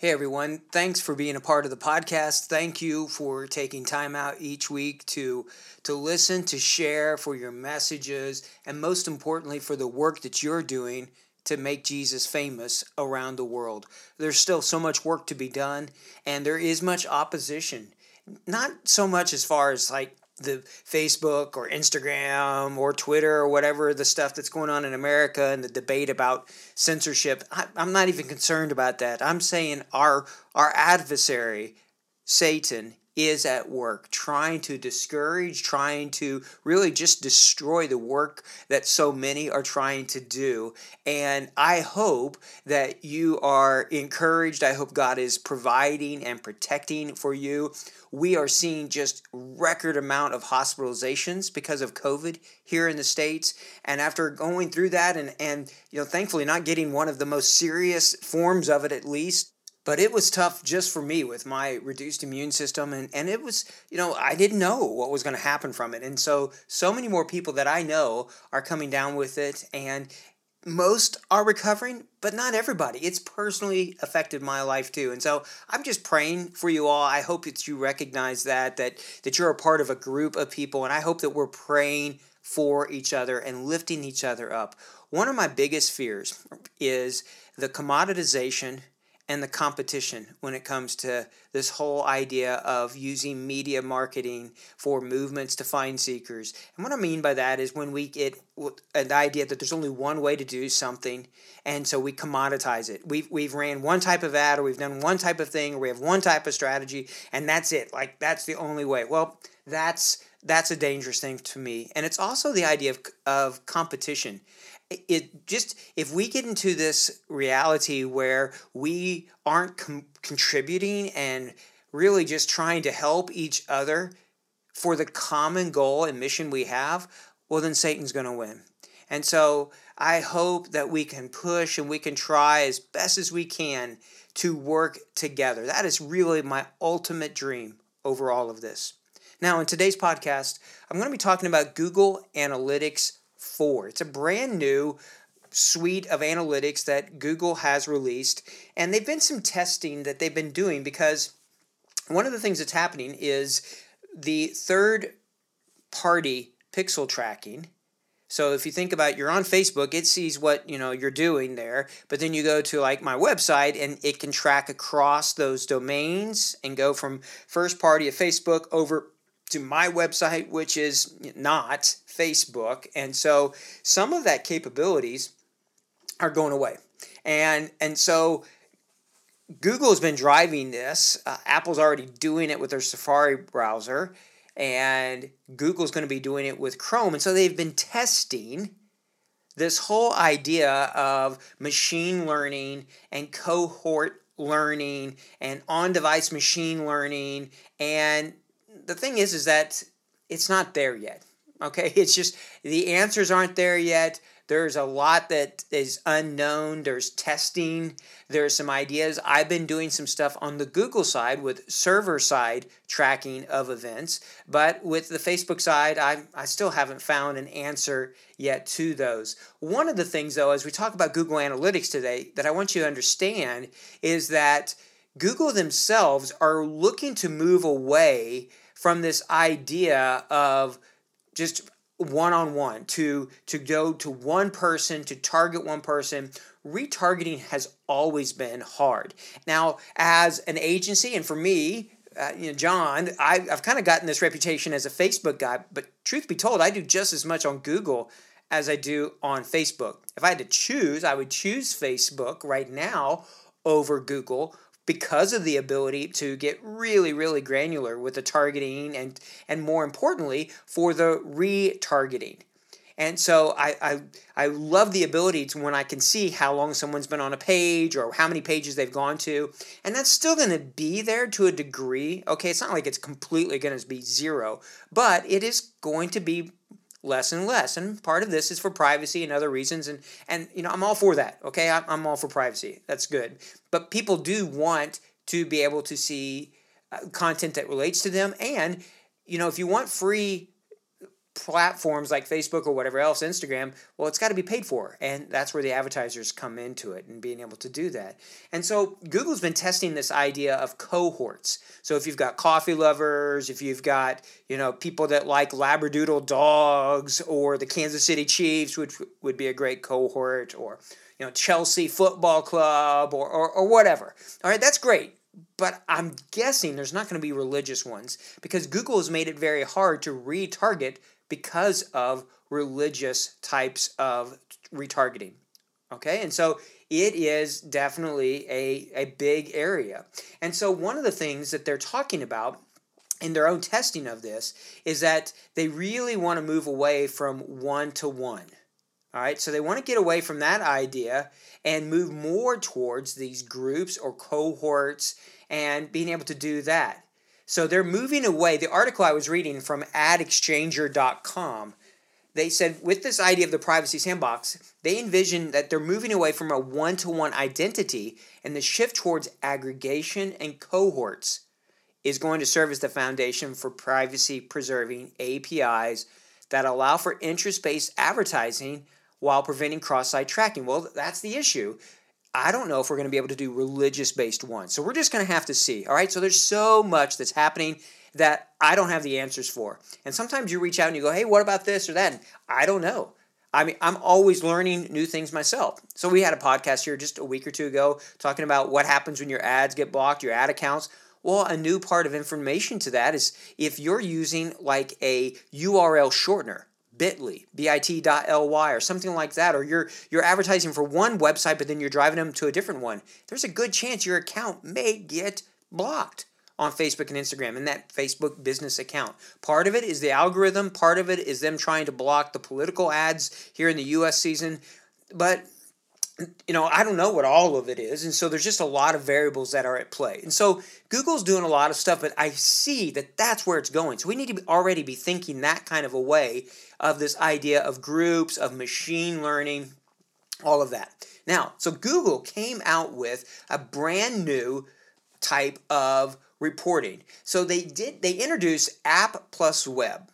Hey everyone, thanks for being a part of the podcast. Thank you for taking time out each week to to listen, to share for your messages, and most importantly for the work that you're doing to make Jesus famous around the world. There's still so much work to be done and there is much opposition. Not so much as far as like the Facebook or Instagram or Twitter or whatever the stuff that's going on in America and the debate about censorship. I, am not even concerned about that. I'm saying our our adversary, Satan, is at work trying to discourage, trying to really just destroy the work that so many are trying to do. And I hope that you are encouraged. I hope God is providing and protecting for you. We are seeing just record amount of hospitalizations because of COVID here in the States. And after going through that and, and you know, thankfully not getting one of the most serious forms of it at least, but it was tough just for me with my reduced immune system and, and it was you know i didn't know what was going to happen from it and so so many more people that i know are coming down with it and most are recovering but not everybody. It's personally affected my life too and so i'm just praying for you all. I hope that you recognize that that that you're a part of a group of people and i hope that we're praying for each other and lifting each other up. One of my biggest fears is the commoditization and the competition when it comes to this whole idea of using media marketing for movements to find seekers. And what I mean by that is when we get an idea that there's only one way to do something, and so we commoditize it. We've, we've ran one type of ad, or we've done one type of thing, or we have one type of strategy, and that's it. Like, that's the only way. Well, that's that's a dangerous thing to me. And it's also the idea of, of competition it just if we get into this reality where we aren't com- contributing and really just trying to help each other for the common goal and mission we have well then satan's going to win. And so i hope that we can push and we can try as best as we can to work together. That is really my ultimate dream over all of this. Now in today's podcast i'm going to be talking about google analytics 4. It's a brand new suite of analytics that Google has released, and they've been some testing that they've been doing because one of the things that's happening is the third party pixel tracking so if you think about you're on Facebook, it sees what, you know, you're doing there, but then you go to like my website and it can track across those domains and go from first party of Facebook over to my website, which is not Facebook. And so some of that capabilities are going away. And, and so Google has been driving this. Uh, Apple's already doing it with their Safari browser, and Google's going to be doing it with Chrome. And so they've been testing this whole idea of machine learning and cohort learning and on device machine learning and the thing is, is that it's not there yet. Okay, it's just the answers aren't there yet. There's a lot that is unknown. There's testing. There's some ideas. I've been doing some stuff on the Google side with server side tracking of events, but with the Facebook side, I, I still haven't found an answer yet to those. One of the things, though, as we talk about Google Analytics today, that I want you to understand is that Google themselves are looking to move away from this idea of just one on one to to go to one person to target one person. Retargeting has always been hard. Now as an agency and for me uh, you know john I, i've kind of gotten this reputation as a facebook guy but truth be told i do just as much on google as i do on facebook. If i had to choose i would choose facebook right now over google because of the ability to get really really granular with the targeting and and more importantly for the retargeting And so I, I, I love the ability to when I can see how long someone's been on a page or how many pages they've gone to. And that's still going to be there to a degree. Okay, it's not like it's completely going to be zero, but it is going to be less and less. And part of this is for privacy and other reasons. And, and you know, I'm all for that. Okay, I'm, I'm all for privacy. That's good. But people do want to be able to see uh, content that relates to them. And, you know, if you want free platforms like Facebook or whatever else, Instagram, well, it's got to be paid for. And that's where the advertisers come into it and being able to do that. And so Google's been testing this idea of cohorts. So if you've got coffee lovers, if you've got, you know, people that like Labradoodle dogs or the Kansas City Chiefs, which would be a great cohort, or, you know, Chelsea Football Club or, or, or whatever. All right, that's great but I'm guessing there's not going to be religious ones because Google has made it very hard to retarget because of religious types of retargeting. Okay, and so it is definitely a, a big area. And so, one of the things that they're talking about in their own testing of this is that they really want to move away from one to one. All right, so they want to get away from that idea and move more towards these groups or cohorts and being able to do that. So they're moving away. The article I was reading from adexchanger.com, they said with this idea of the privacy sandbox, they envision that they're moving away from a one to one identity and the shift towards aggregation and cohorts is going to serve as the foundation for privacy preserving APIs that allow for interest based advertising while preventing cross site tracking. Well, that's the issue. I don't know if we're going to be able to do religious based ones. So we're just going to have to see. All right. So there's so much that's happening that I don't have the answers for. And sometimes you reach out and you go, hey, what about this or that? And I don't know. I mean, I'm always learning new things myself. So we had a podcast here just a week or two ago talking about what happens when your ads get blocked, your ad accounts. Well, a new part of information to that is if you're using like a URL shortener bit.ly, bit.ly, or something like that, or you're you're advertising for one website, but then you're driving them to a different one, there's a good chance your account may get blocked on Facebook and Instagram in that Facebook business account. Part of it is the algorithm, part of it is them trying to block the political ads here in the US season. But you know, I don't know what all of it is. And so there's just a lot of variables that are at play. And so Google's doing a lot of stuff, but I see that that's where it's going. So we need to already be thinking that kind of a way of this idea of groups, of machine learning, all of that. Now, so Google came out with a brand new type of reporting. So they did they introduced app plus web.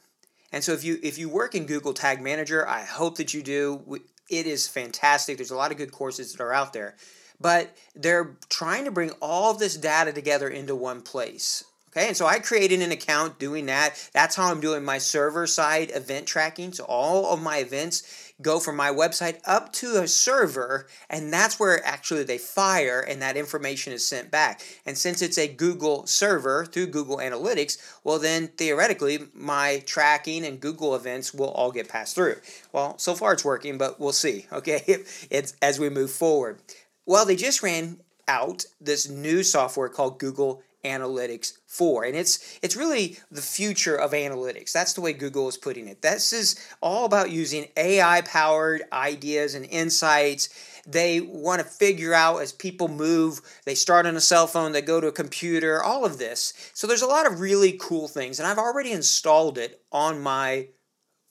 And so if you if you work in Google Tag Manager, I hope that you do it is fantastic. There's a lot of good courses that are out there. But they're trying to bring all this data together into one place. Okay, and so I created an account doing that. That's how I'm doing my server side event tracking. So all of my events go from my website up to a server, and that's where actually they fire and that information is sent back. And since it's a Google server through Google Analytics, well, then theoretically, my tracking and Google events will all get passed through. Well, so far it's working, but we'll see, okay, it's as we move forward. Well, they just ran out this new software called Google Analytics 4 And it's it's really the future of analytics. That's the way Google is putting it. This is all about using AI powered ideas and insights. They want to figure out as people move, they start on a cell phone, they go to a computer, all of this. So there's a lot of really cool things and I've already installed it on my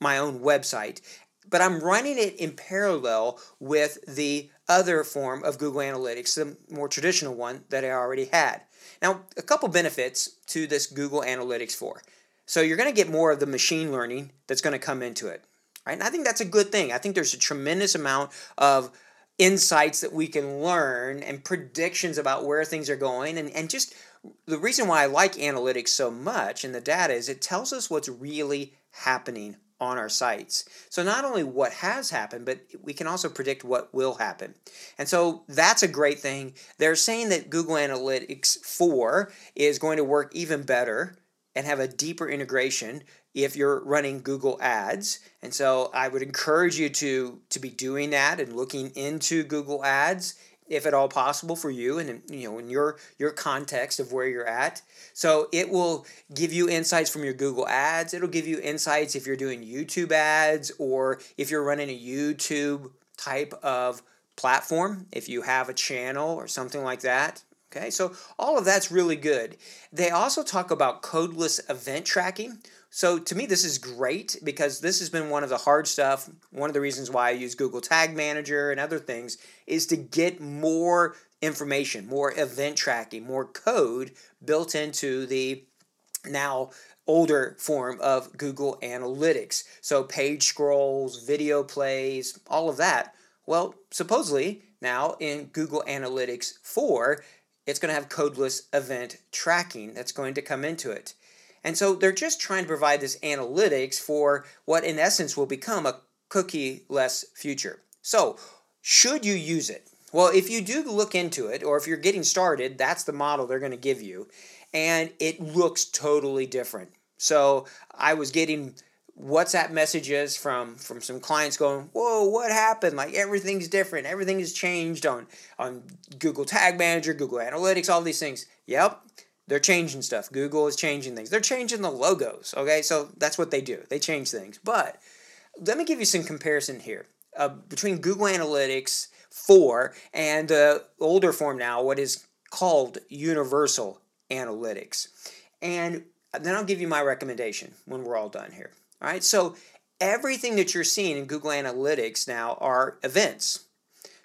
my own website, but I'm running it in parallel with the other form of Google Analytics, the more traditional one that I already had. Now, a couple benefits to this Google Analytics 4. So you're going to get more of the machine learning that's going to come into it. Right? And I think that's a good thing. I think there's a tremendous amount of insights that we can learn and predictions about where things are going and, and just the reason why I like analytics so much and the data is it tells us what's really happening on our sites. So not only what has happened, but we can also predict what will happen. And so that's a great thing. They're saying that Google Analytics 4 is going to work even better and have a deeper integration if you're running Google Ads. And so I would encourage you to to be doing that and looking into Google Ads if at all possible for you and you know in your your context of where you're at. So it will give you insights from your google ads. It'll give you insights if you're doing youtube ads or if you're running a youtube type of platform if you have a channel or something like that okay? So all of that's really good. They also talk about codeless event tracking so to me, this is great because this has been one of the hard stuff. One of the reasons why I use Google Tag Manager and other things is to get more information, more event tracking, more code built into the now older form of Google Analytics. So page scrolls, video plays, all of that. Well, supposedly now in Google Analytics 4, it's going to have codeless event tracking that's going to come into it. And so they're just trying to provide this analytics for what, in essence, will become a cookie less future. So, should you use it? Well, if you do look into it, or if you're getting started, that's the model they're going to give you. And it looks totally different. So, I was getting WhatsApp messages from from some clients going, "Whoa, what happened? Like everything's different. Everything has changed on on Google Tag Manager, Google Analytics, all these things." Yep, they're changing stuff. Google is changing things. They're changing the logos. Okay, so that's what they do. They change things. But let me give you some comparison here uh, between Google Analytics 4 and the uh, older form now, what is called Universal Analytics. And then I'll give you my recommendation when we're all done here. All right, so everything that you're seeing in Google Analytics now are events.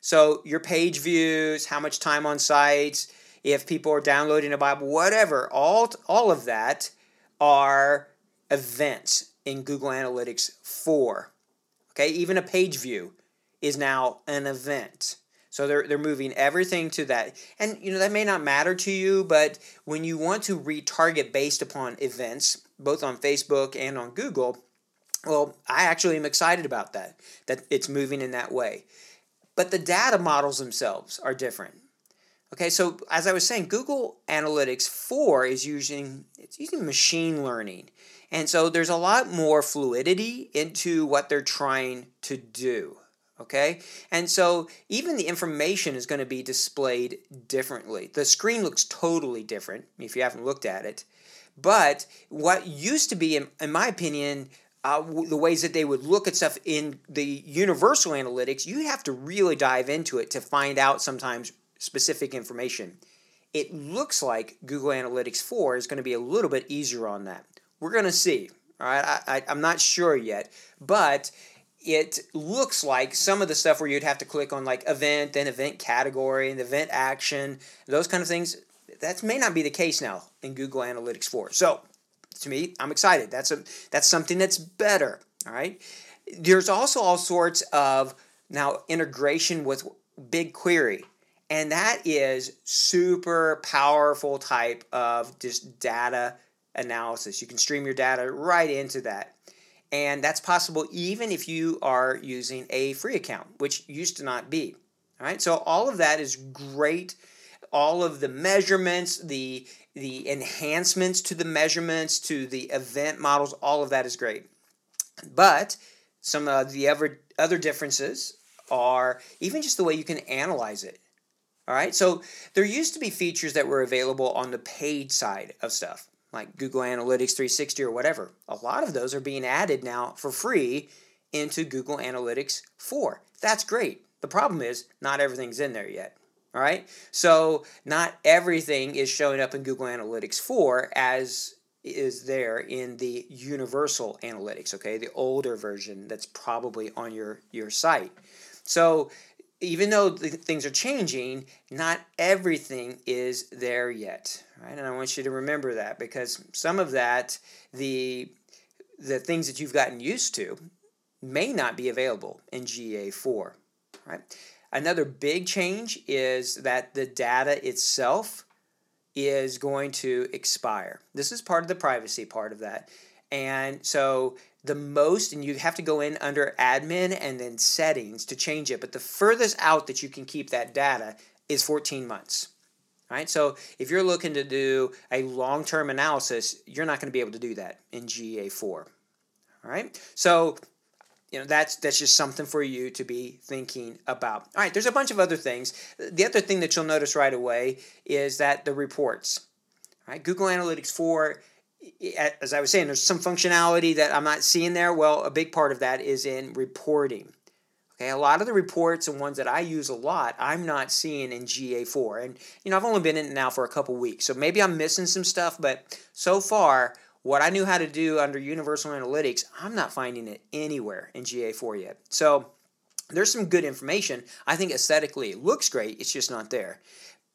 So your page views, how much time on sites, if people are downloading a Bible, whatever, all, all of that are events in Google Analytics 4. Okay, even a page view is now an event. So they're, they're moving everything to that. And you know that may not matter to you, but when you want to retarget based upon events, both on Facebook and on Google, well, I actually am excited about that, that it's moving in that way. But the data models themselves are different. Okay, so as I was saying, Google Analytics 4 is using it's using machine learning. And so there's a lot more fluidity into what they're trying to do. Okay? And so even the information is going to be displayed differently. The screen looks totally different if you haven't looked at it. But what used to be, in, in my opinion, uh, the ways that they would look at stuff in the universal analytics, you have to really dive into it to find out sometimes specific information. It looks like Google Analytics 4 is going to be a little bit easier on that. We're going to see. All right, I, I'm not sure yet, but it looks like some of the stuff where you'd have to click on like event and event category and event action, those kind of things, that may not be the case now in Google Analytics 4. So, to me, I'm excited. That's a that's something that's better, all right? There's also all sorts of now integration with BigQuery. And that is super powerful type of just data analysis. You can stream your data right into that. And that's possible even if you are using a free account, which used to not be. All right, so all of that is great. All of the measurements, the the enhancements to the measurements, to the event models, all of that is great. But some of the other other differences are even just the way you can analyze it. All right, so there used to be features that were available on the paid side of stuff, like Google Analytics 360 or whatever. A lot of those are being added now for free into Google Analytics 4. That's great. The problem is, not everything's in there yet. All right, so not everything is showing up in Google Analytics 4 as is there in the universal analytics okay the older version that's probably on your your site so even though things are changing, not everything is there yet, right? And I want you to remember that because some of that, the the things that you've gotten used to, may not be available in GA4, right? Another big change is that the data itself is going to expire. This is part of the privacy part of that. And so the most, and you have to go in under admin and then settings to change it. But the furthest out that you can keep that data is 14 months. Right? So if you're looking to do a long term analysis, you're not going to be able to do that in GA4. All right? So you know that's that's just something for you to be thinking about all right there's a bunch of other things the other thing that you'll notice right away is that the reports all right google analytics 4 as i was saying there's some functionality that i'm not seeing there well a big part of that is in reporting okay a lot of the reports and ones that i use a lot i'm not seeing in ga4 and you know i've only been in it now for a couple weeks so maybe i'm missing some stuff but so far what I knew how to do under Universal Analytics, I'm not finding it anywhere in GA4 yet. So there's some good information. I think aesthetically it looks great, it's just not there.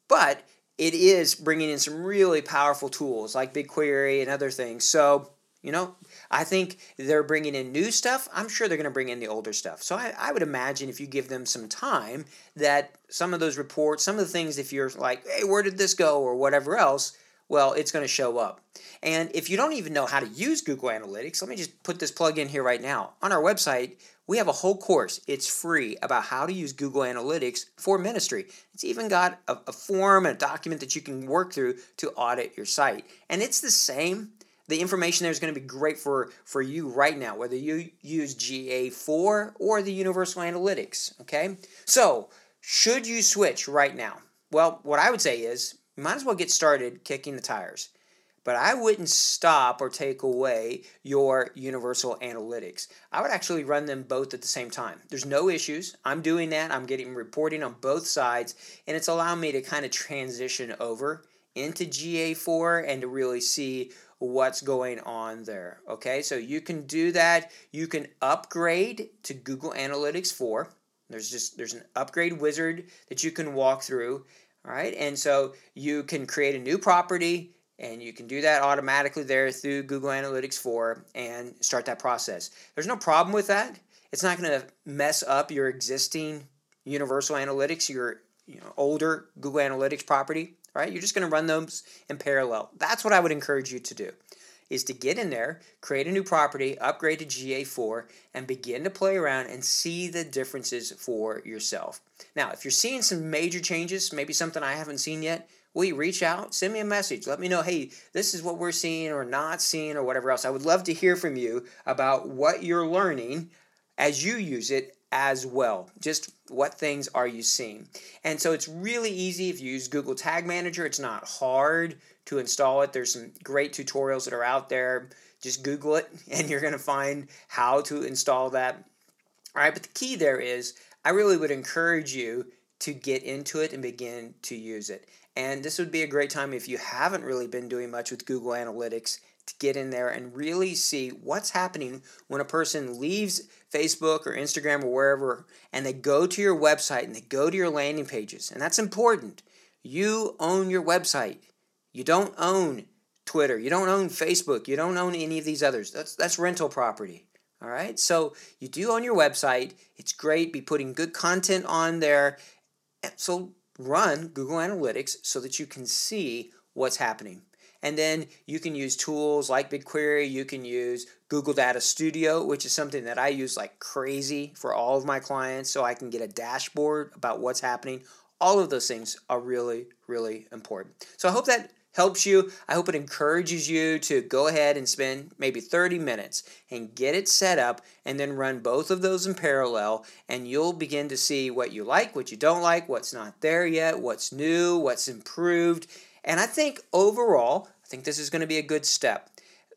But it is bringing in some really powerful tools like BigQuery and other things. So, you know, I think they're bringing in new stuff. I'm sure they're going to bring in the older stuff. So I, I would imagine if you give them some time, that some of those reports, some of the things, if you're like, hey, where did this go or whatever else, well, it's going to show up. And if you don't even know how to use Google Analytics, let me just put this plug in here right now. On our website, we have a whole course. It's free about how to use Google Analytics for ministry. It's even got a, a form and a document that you can work through to audit your site. And it's the same. The information there is going to be great for, for you right now, whether you use GA4 or the Universal Analytics. Okay? So, should you switch right now? Well, what I would say is you might as well get started kicking the tires. But I wouldn't stop or take away your universal analytics. I would actually run them both at the same time. There's no issues. I'm doing that. I'm getting reporting on both sides, and it's allowing me to kind of transition over into GA4 and to really see what's going on there. Okay, so you can do that. You can upgrade to Google Analytics 4. There's just there's an upgrade wizard that you can walk through all right, and so you can create a new property and you can do that automatically there through Google Analytics 4 and start that process. There's no problem with that. It's not going to mess up your existing Universal Analytics, your you know, older Google Analytics property, right? You're just going to run those in parallel. That's what I would encourage you to do is to get in there, create a new property, upgrade to GA4, and begin to play around and see the differences for yourself. Now, if you're seeing some major changes, maybe something I haven't seen yet, you reach out? Send me a message. Let me know, hey, this is what we're seeing or not seeing or whatever else. I would love to hear from you about what you're learning as you use it as well. Just what things are you seeing? And so it's really easy if you use Google Tag Manager. It's not hard to install it. There's some great tutorials that are out there. Just Google it and you're going to find how to install that. All right, but the key there is I really would encourage you to get into it and begin to use it. And this would be a great time if you haven't really been doing much with Google Analytics to get in there and really see what's happening when a person leaves Facebook or Instagram or wherever and they go to your website and they go to your landing pages. And that's important. You own your website. You don't own Twitter. You don't own Facebook. You don't own any of these others. That's that's rental property. All right? So you do own your website. It's great. Be putting good content on there. So run Google Analytics so that you can see what's happening. And then you can use tools like BigQuery. You can use Google Data Studio, which is something that I use like crazy for all of my clients so I can get a dashboard about what's happening. All of those things are really, really important. So I hope that helps you. I hope it encourages you to go ahead and spend maybe 30 minutes and get it set up and then run both of those in parallel and you'll begin to see what you like, what you don't like, what's not there yet, what's new, what's improved. And I think overall, I think this is going to be a good step.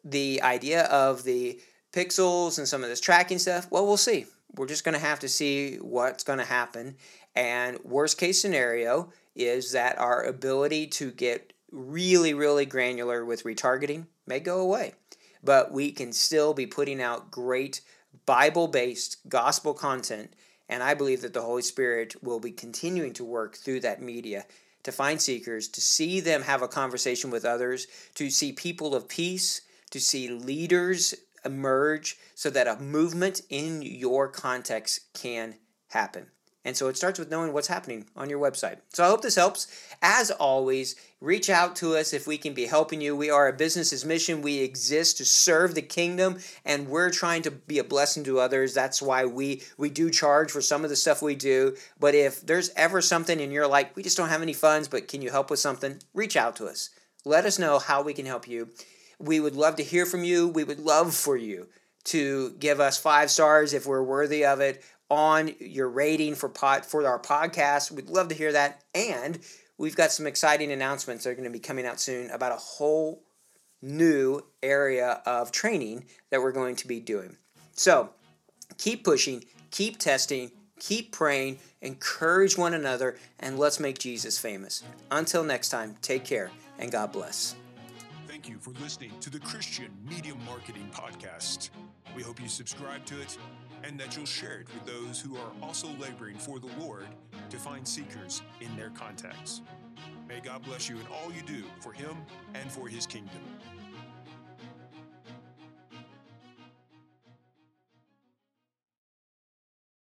The idea of the pixels and some of this tracking stuff, well, we'll see. We're just going to have to see what's going to happen. And worst case scenario is that our ability to get really, really granular with retargeting may go away. But we can still be putting out great Bible based gospel content. And I believe that the Holy Spirit will be continuing to work through that media to find seekers, to see them have a conversation with others, to see people of peace, to see leaders emerge so that a movement in your context can happen. And so it starts with knowing what's happening on your website. So I hope this helps. As always, reach out to us if we can be helping you. We are a business's mission. We exist to serve the kingdom and we're trying to be a blessing to others. That's why we we do charge for some of the stuff we do. But if there's ever something and you're like, we just don't have any funds, but can you help with something? Reach out to us. Let us know how we can help you. We would love to hear from you. We would love for you to give us five stars if we're worthy of it on your rating for pod, for our podcast. We'd love to hear that. And we've got some exciting announcements that are going to be coming out soon about a whole new area of training that we're going to be doing. So keep pushing, keep testing, keep praying, encourage one another, and let's make Jesus famous. Until next time, take care and God bless. Thank you for listening to the Christian Media Marketing Podcast. We hope you subscribe to it and that you'll share it with those who are also laboring for the Lord to find seekers in their contacts. May God bless you in all you do for Him and for His kingdom.